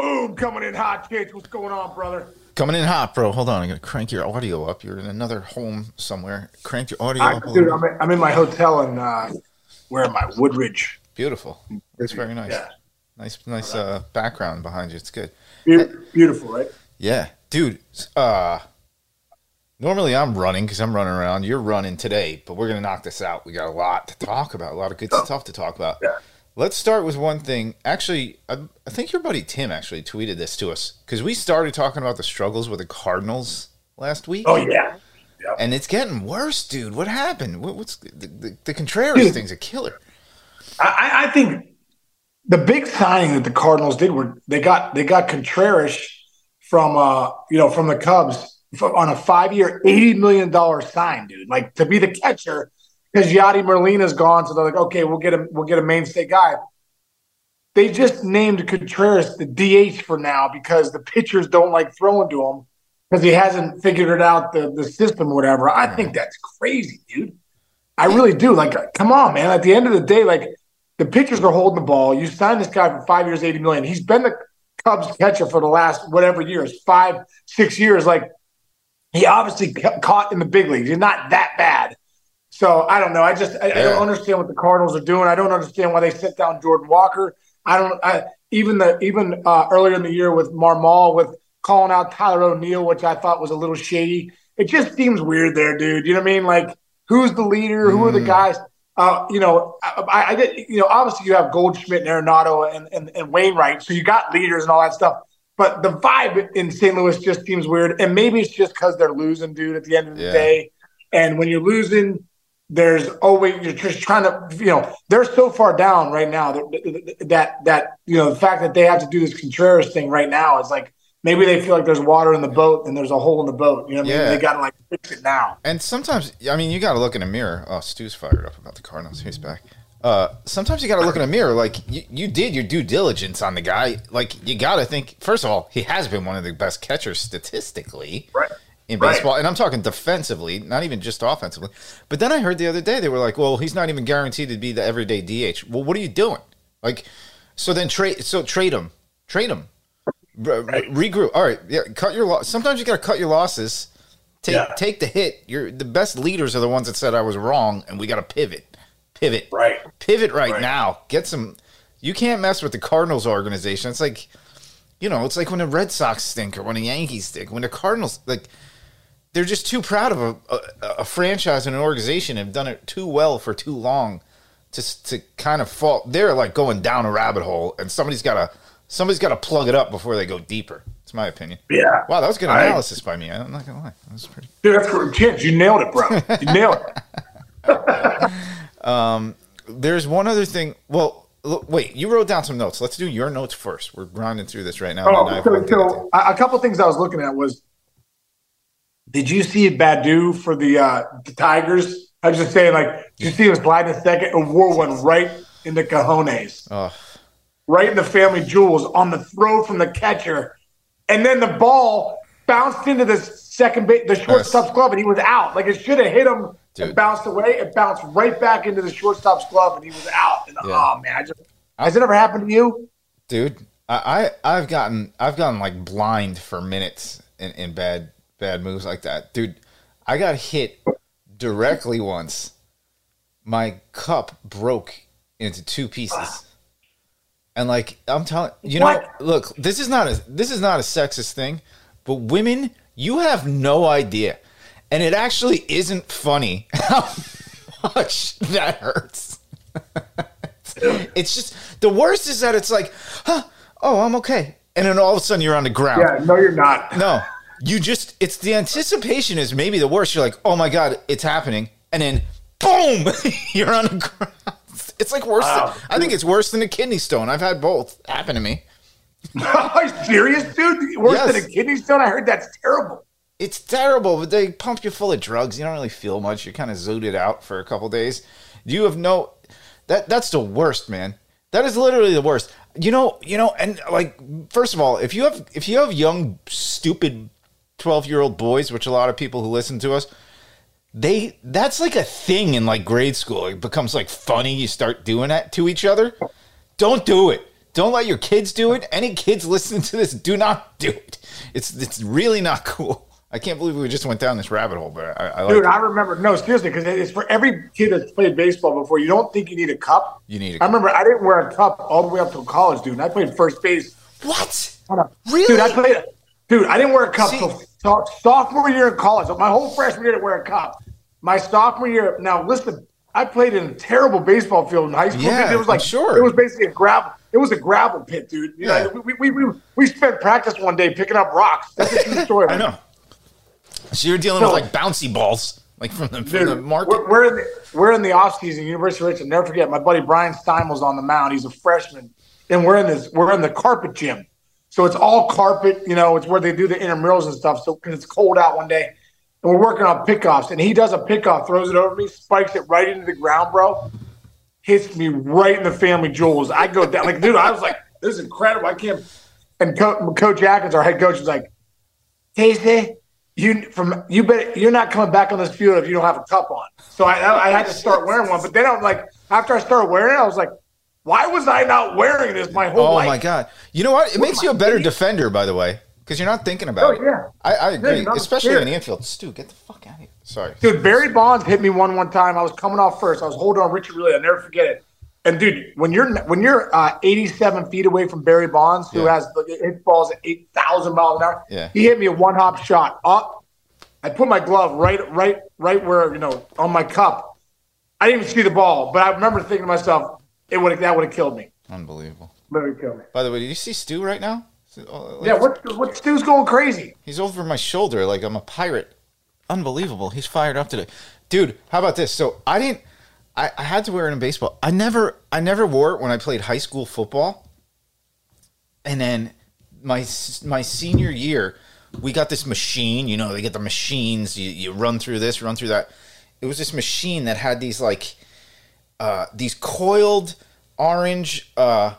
Boom, coming in hot, kids. What's going on, brother? Coming in hot, bro. Hold on. I'm going to crank your audio up. You're in another home somewhere. Crank your audio I, up. dude. I'm in, I'm in my hotel in uh, where am I? Woodridge. Beautiful. That's very nice. Yeah, Nice, nice uh, background behind you. It's good. Be- beautiful, right? Yeah, dude. Uh, normally I'm running because I'm running around. You're running today, but we're gonna knock this out. We got a lot to talk about. A lot of good stuff to talk about. Yeah. Let's start with one thing. Actually, I, I think your buddy Tim actually tweeted this to us because we started talking about the struggles with the Cardinals last week. Oh yeah, And it's getting worse, dude. What happened? What, what's the, the, the Contreras Dude. thing's a killer. I, I- I think the big signing that the Cardinals did were they got they got Contreras from uh you know from the Cubs on a five year eighty million dollar sign, dude. Like to be the catcher because Yadi Molina's gone, so they're like, okay, we'll get a we'll get a mainstay guy. They just named Contreras the DH for now because the pitchers don't like throwing to him because he hasn't figured it out the the system or whatever. I think that's crazy, dude. I really do. Like, come on, man. At the end of the day, like the pitchers are holding the ball. You signed this guy for five years, eighty million. He's been the Cubs catcher for the last whatever years, five, six years. Like he obviously ca- caught in the big leagues. He's not that bad. So I don't know. I just I, I don't understand what the Cardinals are doing. I don't understand why they sit down Jordan Walker. I don't. I, even the even uh, earlier in the year with Marmol with calling out Tyler O'Neill, which I thought was a little shady. It just seems weird there, dude. You know what I mean? Like who's the leader? Who are the Mm. guys? Uh, you know, I, I, get, you know, obviously you have Goldschmidt and Arenado and, and, and Wainwright, so you got leaders and all that stuff. But the vibe in St. Louis just seems weird, and maybe it's just because they're losing, dude. At the end of the Yeah. day, and when you're losing, there's always you're just trying to, you know, they're so far down right now that that that you know the fact that they have to do this Contreras thing right now is like maybe they feel like there's water in the boat and there's a hole in the boat. You know, what I mean? They got to like fix it now. And sometimes, I mean, you got to look in a mirror. Oh, Stu's fired up about the Cardinals. He's back. Uh, sometimes you got to look in a mirror. Like you, you did your due diligence on the guy. Like you got to think. First of all, he has been one of the best catchers statistically Right. In Right. baseball, and I'm talking defensively, not even just offensively. But then I heard the other day they were like, "Well, he's not even guaranteed to be the everyday DH." Well, what are you doing? Like, so then trade. So trade him. Trade him. Re- Regroup. All right. Yeah. Cut your loss. Sometimes you got to cut your losses. Take Yeah. take the hit. You're the best leaders are the ones that said I was wrong, and we got to pivot. Pivot. Right. Pivot right, Right. now. Get some. You can't mess with the Cardinals organization. It's like, you know, it's like when the Red Sox stink or when the Yankees stink. When the Cardinals like, they're just too proud of a, a, a franchise and an organization and have done it too well for too long to to kind of fall. They're like going down a rabbit hole, and somebody's got to somebody's got to plug it up before they go deeper. It's my opinion. Yeah. Wow, that was good I- analysis by me. I'm not gonna lie, that was pretty. Dude, that's. Chance, you nailed it, bro. You nailed it. Um, there's one other thing. Well, look, wait, you wrote down some notes. Let's do your notes first. We're grinding through this right now. Oh, I Oh, so, one thing to so a couple things I was looking at was, did you see Baddoo for the uh, the Tigers? I was just saying, like, did you see him slide in second and wore one right in the cojones, Oh, right in the family jewels on the throw from the catcher, and then the ball bounced into the second base, the shortstop's glove, and he was out. Like it should have hit him Dude. and bounced away. It bounced right back into the shortstop's glove, and he was out. And Yeah. oh man, I just has it ever happened to you? dude, I, I I've gotten I've gotten like blind for minutes in, in bad bad moves like that, dude. I got hit directly once. My cup broke into two pieces. And like I'm telling you know, What? look, this is not a this is not a sexist thing, but women, you have no idea. And it actually isn't funny how much that hurts. it's just the worst is that it's like, huh, oh, I'm okay. And then all of a sudden you're on the ground. Yeah, no, you're not. No, you just, it's the anticipation is maybe the worst. You're like, oh my God, it's happening. And then boom, you're on the ground. It's like worse. Wow. Than, I think it's worse than a kidney stone. I've had both happen to me. Are you serious, dude? Worse Yes. than a kidney stone? I heard that's terrible. It's terrible, but they pump you full of drugs. You don't really feel much. You're kind of zooted out for a couple days. You have no that that's the worst, man. That is literally the worst. You know, you know, and like first of all, if you have if you have young stupid 12-year-old boys, which a lot of people who listen to us, they that's like a thing in like grade school. It becomes like funny. You start doing that to each other. Don't do it. Don't let your kids do it. Any kids listening to this, do not do it. It's it's really not cool. I can't believe we just went down this rabbit hole, but I, I like Dude, it. I remember. No, seriously, because it's for every kid that's played baseball before. You don't think you need a cup. You need a I remember I didn't wear a cup all the way up to college, dude. And I played first base. what? Really? Dude, I played. Dude, I didn't wear a cup See- till so- sophomore year in college. My whole freshman year, I didn't wear a cup. My sophomore year. Now, listen, I played in a terrible baseball field in high school. Yeah, it was like I'm sure. It was basically a gravel. It was a gravel pit, dude. You Yeah. know, we, we, we, we spent practice one day picking up rocks. That's a true story. I know. So you're dealing So- with like bouncy balls, like from the, from Dude, the market. We're, we're in the we're in the off season. University of Richmond. Never forget. My buddy Brian Steimel's on the mound. He's a freshman, and we're in this. We're in the carpet gym. So it's all carpet. You know, it's where they do the intramurals and stuff. So because it's cold out one day, and we're working on pickoffs, and he does a pickoff, throws it over me, spikes it right into the ground, bro. Hits me right in the family jewels. I go down like, dude. I was like, this is incredible. I can't. And Co- Coach Atkins, our head coach, is like, Casey, you from you bet you're not coming back on this field if you don't have a cup on. So I I, I had to start wearing one. But then I'm like, after I started wearing it, I was like, why was I not wearing this my whole Oh life? Oh my god! You know what? It makes you a better defender, by the way, because you're not thinking about Oh, it. yeah. I, I agree, you're especially scared. in the infield. Stu, get the fuck out of here. Sorry. Dude, Barry Bonds hit me one one time. I was coming off first. I was holding on Rich Aurilia. I'll never forget it. And dude, when you're when you're uh, 87 feet away from Barry Bonds, who Yeah. has hits balls at 8,000 miles an hour, Yeah. he hit me a one hop shot up. I put my glove right right right where you know on my cup. I didn't even see the ball, but I remember thinking to myself, it would that would have killed me. Unbelievable. Literally killed me. By the way, did you see Stu right now? Oh, like, Yeah, what what Stu's going crazy? He's over my shoulder like I'm a pirate. Unbelievable. He's fired up today. Dude, how about this? So I didn't I, I had to wear it in baseball. I never I never wore it when I played high school football. And then my my senior year, we got this machine, you know, they get the machines, you, you run through this, run through that. It was this machine that had these like uh these coiled orange uh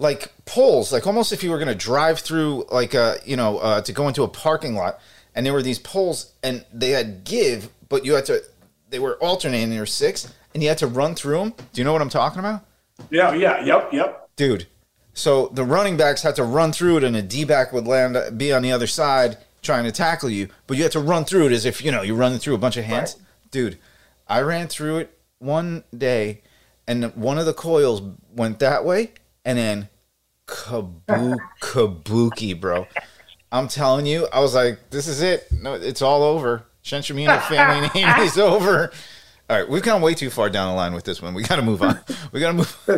like poles, like almost if you were going to drive through, like uh, you know, uh, to go into a parking lot, and there were these poles, and they had give, but you had to, they were alternating. There were six, and you had to run through them. Do you know what I'm talking about, Yeah, yeah, yep, yep. dude? So the running backs had to run through it, and a D back would land, be on the other side trying to tackle you, but you had to run through it as if you know you're running through a bunch of hands, dude. I ran through it one day, and one of the coils went that way, and then kabu- kabuki, bro. I'm telling you, I was like, this is it. No, it's all over. Shenshimino family name is over. All right, we've gone way too far down the line with this one. We got to move on. We got to move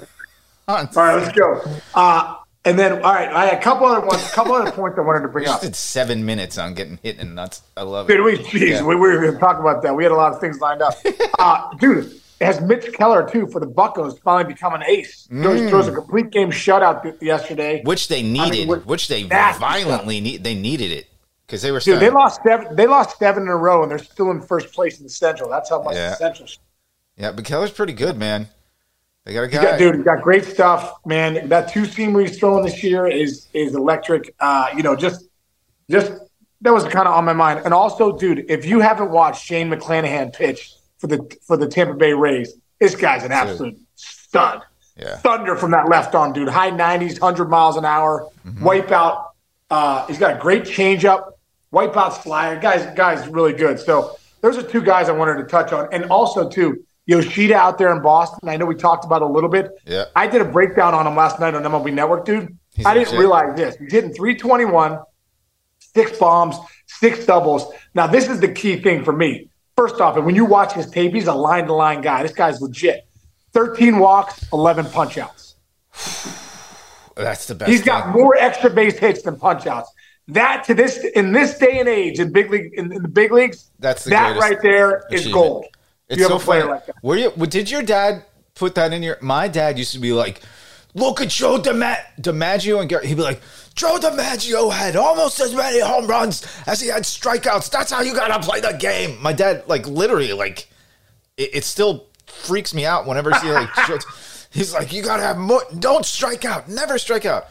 on. All right, let's go. Uh, and then, all right, I had a couple other ones, a couple other points I wanted to bring We up. did seven minutes on getting hit in the nuts. I love it. Dude, we, geez, Yeah. we, we were going to talk about that. We had a lot of things lined up. Uh, dude, has Mitch Keller, too, for the Buccos finally become an ace. Throws, throws a complete game shutout yesterday. Which they needed. what- which they violently need. They needed it because they were. Dude, they lost seven. They lost seven in a row, and they're still in first place in the Central. That's how much Yeah. the Central. Yeah, but Keller's pretty good, man. They got a You guy. got, dude, you got great stuff, man. That two seamer he's throwing this year is is electric. Uh, you know, just just that was kind of on my mind. And also, dude, if you haven't watched Shane McClanahan pitch for the for the Tampa Bay Rays, this guy's an absolute stud. Yeah. Thunder from that left arm, dude. High nineties, hundred miles an hour, wipeout. Uh, he's got a great changeup, wipeout slider. Guys, guys, really good. So those are two guys I wanted to touch on, and also too. Yoshida out there in Boston. I know we talked about a little bit. Yeah. I did a breakdown on him last night on MLB Network, dude. He's I didn't realize this. He's hitting 321, six bombs, six doubles. Now, this is the key thing for me. First off, and when you watch his tape, he's a line to line guy. This guy's legit. 13 walks, 11 punch outs. That's the best. He's got thing. more extra base hits than punch outs. That to this in this day and age in big league in, in the big leagues, That's that right there is gold. It's you have so a player funny. like that. Were you? Did your dad put that in your? My dad used to be like, "Look at Joe DiMa- DiMaggio," and Gar- he'd be like, "Joe DiMaggio had almost as many home runs as he had strikeouts. That's how you gotta play the game." My dad, like, literally, like, it, it still freaks me out whenever I see like, he's like, "You gotta have more. Don't strike out. Never strike out."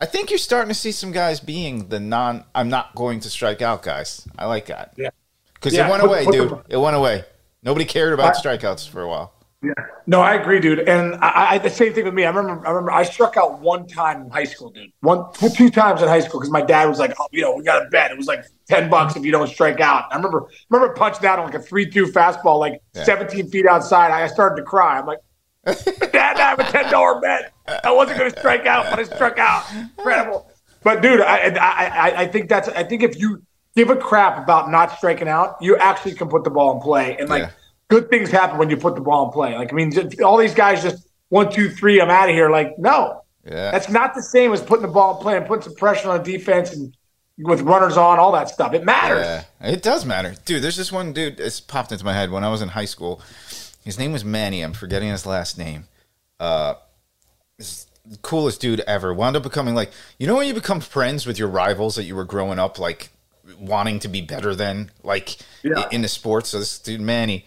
I think you're starting to see some guys being the non. I'm not going to strike out guys. I like that. Yeah. Because Yeah, it went away, dude. It went away. Nobody cared about strikeouts for a while. Yeah. No, I agree, dude. And I, I the same thing with me. I remember, I remember, I struck out one time in high school, dude. One, two, two times in high school because my dad was like, oh, you know, we got a bet. It was like ten bucks if you don't strike out. I remember, remember punching out on like a three-two fastball, like yeah. seventeen feet outside. I started to cry. I'm like, Dad, I have a ten dollar bet. I wasn't going to strike out, but I struck out. Incredible. But dude, I, I, I think that's. I think if you give a crap about not striking out, you actually can put the ball in play. And like yeah. Good things happen when you put the ball in play. Like I mean, all these guys just one, two, three, I'm out of here. Like no, yeah. that's not the same as putting the ball in play and putting some pressure on the defense and with runners on, all that stuff. It matters. Yeah, it does matter, dude. There's this one dude. It's popped into my head when I was in high school. His name was Manny. I'm forgetting his last name. Uh, coolest dude ever. Wound up becoming like you know when you become friends with your rivals that you were growing up like wanting to be better than, like yeah. in the sports. So this dude Manny,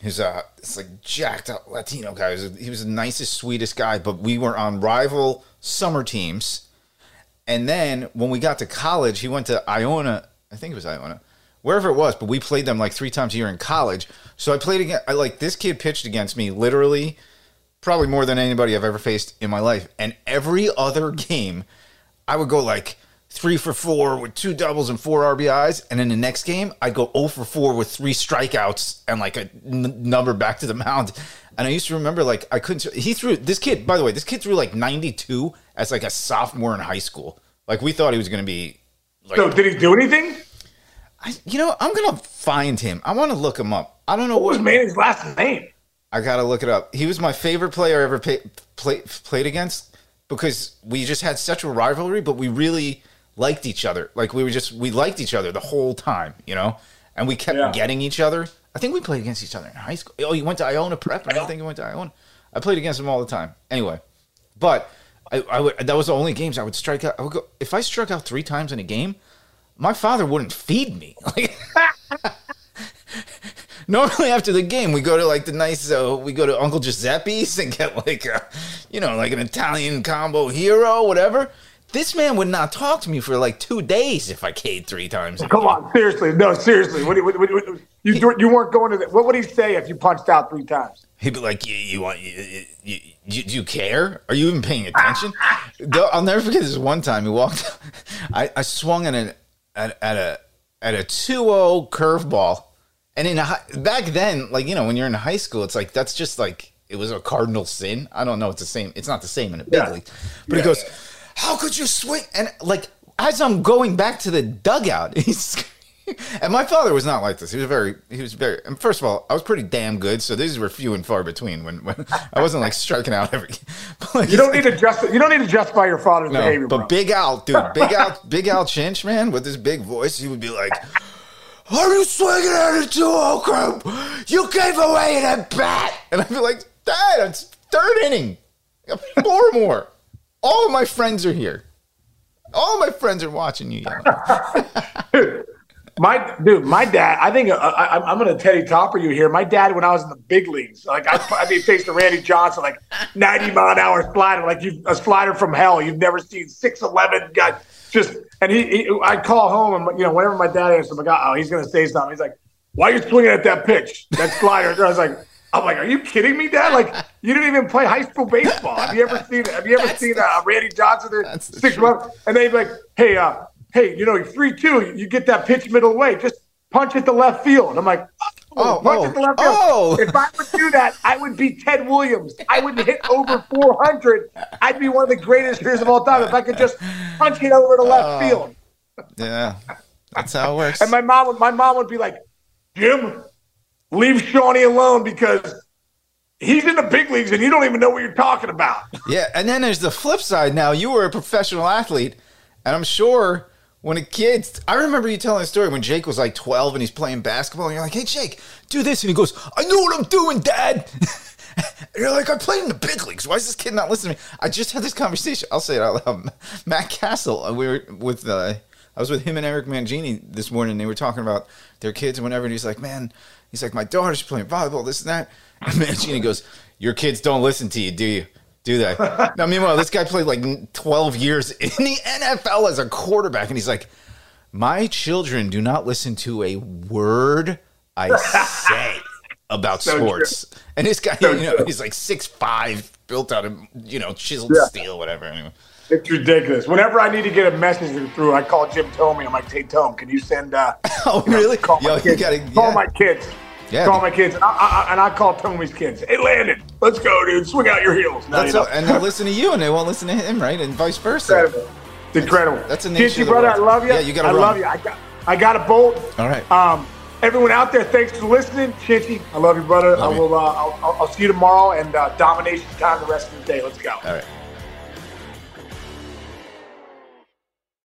he's uh, a it's like jacked up Latino guy. He was, he was the nicest, sweetest guy. But we were on rival summer teams, and then when we got to college, he went to Iona. I think it was Iona. Wherever it was, but we played them like three times a year in college. So I played again. I like this kid pitched against me literally probably more than anybody I've ever faced in my life. And every other game, I would go like three for four with two doubles and four RBIs. And in the next game, I'd go 0 for four with three strikeouts and like a n- number back to the mound. And I used to remember like I couldn't. He threw this kid. By the way, this kid threw like 92 as like a sophomore in high school. Like we thought he was going to be. Like, so did he do anything? I, you know, I'm gonna find him. I want to look him up. I don't know what, what was Manny's last name. I gotta look it up. He was my favorite player I ever pay, play, played against because we just had such a rivalry, but we really liked each other. Like we were just we liked each other the whole time, you know, and we kept yeah. getting each other. I think we played against each other in high school. Oh, you went to Iona Prep? I don't think you went to Iona. I played against him all the time. Anyway, but I, I would that was the only games I would strike out. I would go if I struck out three times in a game, my father wouldn't feed me. Like, normally after the game we go to like the nice uh, we go to Uncle Giuseppe's and get like a, you know like an Italian combo hero whatever. This man would not talk to me for like two days if I K'd three times. Come on, seriously, no, seriously. What, what, what, you you weren't going to the, what would he say if you punched out three times? He'd be like, "You, you want you, you, you, you care? Are you even paying attention?" I'll never forget this one time. He walked. I, I swung at an at, at a at a 2-0 curveball and in a, back then, like you know, when you're in high school, it's like that's just like it was a cardinal sin. I don't know. It's the same. It's not the same in a big yeah. league. But yeah. he goes, "How could you swing?" And like as I'm going back to the dugout, he's. and my father was not like this. He was very, he was very. And first of all, I was pretty damn good, so these were few and far between. When, when I wasn't like striking out every. Like, you don't need to just. You don't need to justify your father's no, behavior. But bro. Big Al, dude, Big Al, Big Al Chinch, man, with his big voice, he would be like. Are you swinging at a 2 crowd? You gave away that bat. And I'd be like, Dad, it's third inning. Four more. All my friends are here. All my friends are watching you. dude, my dude, my dad. I think uh, I, am going to Teddy Topper you here. My dad, when I was in the big leagues, like I, I mean, faced a Randy Johnson, like 90 mile an hour slider, like you a slider from hell. You've never seen 6'11 guy just and he, he I'd call home and you know whenever my dad answers, I'm like, oh, he's gonna say something. He's like, why are you swinging at that pitch, that slider? I was like. I'm like, are you kidding me, Dad? Like, you didn't even play high school baseball. Have you ever seen? Have you ever seen uh, Randy Johnson there six months? And they'd be like, hey, uh, hey, you know, you're three two. You get that pitch middle way. Just punch at the left field. I'm like, oh, punch oh, at the left field. Oh. If I would do that, I would be Ted Williams. I would hit over 400. I'd be one of the greatest hitters of all time if I could just punch it over to left oh. field. Yeah, that's how it works. and my mom, my mom would be like, Jim, leave Shawnee alone because he's in the big leagues and you don't even know what you're talking about. Yeah, and then there's the flip side. Now you were a professional athlete, and I'm sure when a kid, I remember you telling a story when Jake was like 12 and he's playing basketball, and you're like, "Hey, Jake, do this," and he goes, "I know what I'm doing, Dad." you're like, "I played in the big leagues. Why is this kid not listening?" To me? I just had this conversation. I'll say it out loud. Matt Cassel, uh, we were with. Uh, I was with him and Eric Mangini this morning. They were talking about their kids and whatever. And he's like, "Man, he's like, my daughter's playing volleyball, this and that." And Mangini goes, "Your kids don't listen to you, do you?" do they? now, meanwhile, this guy played like 12 years in the NFL as a quarterback, and he's like, My children do not listen to a word I say. about So sports. And this guy, So you know, true. he's like six five, built out of you know chiseled Yeah. steel, whatever. Anyway, It's ridiculous. Whenever I need to get a message through, I call Jim Thome. I'm like, "Hey Tom, can you send?" Uh, oh really? call my Yo, kids. gotta call my kids. Yeah. Call my kids, and I, I, and I call Thome's kids. Hey, Landon, let's go, dude. Swing out your heels. No, That's you and they'll listen to you, and they won't listen to him, right? And vice versa. incredible. It's incredible. that's the nature the brother. I love you. Yeah, you gotta I run. love you. I got, I got a bolt. All right. Um, everyone out there, thanks for listening. Chichi, I love you, brother. Love I you. will. Uh, I'll, I'll, I'll see you tomorrow and uh, domination time the rest of the day. Let's go. All right.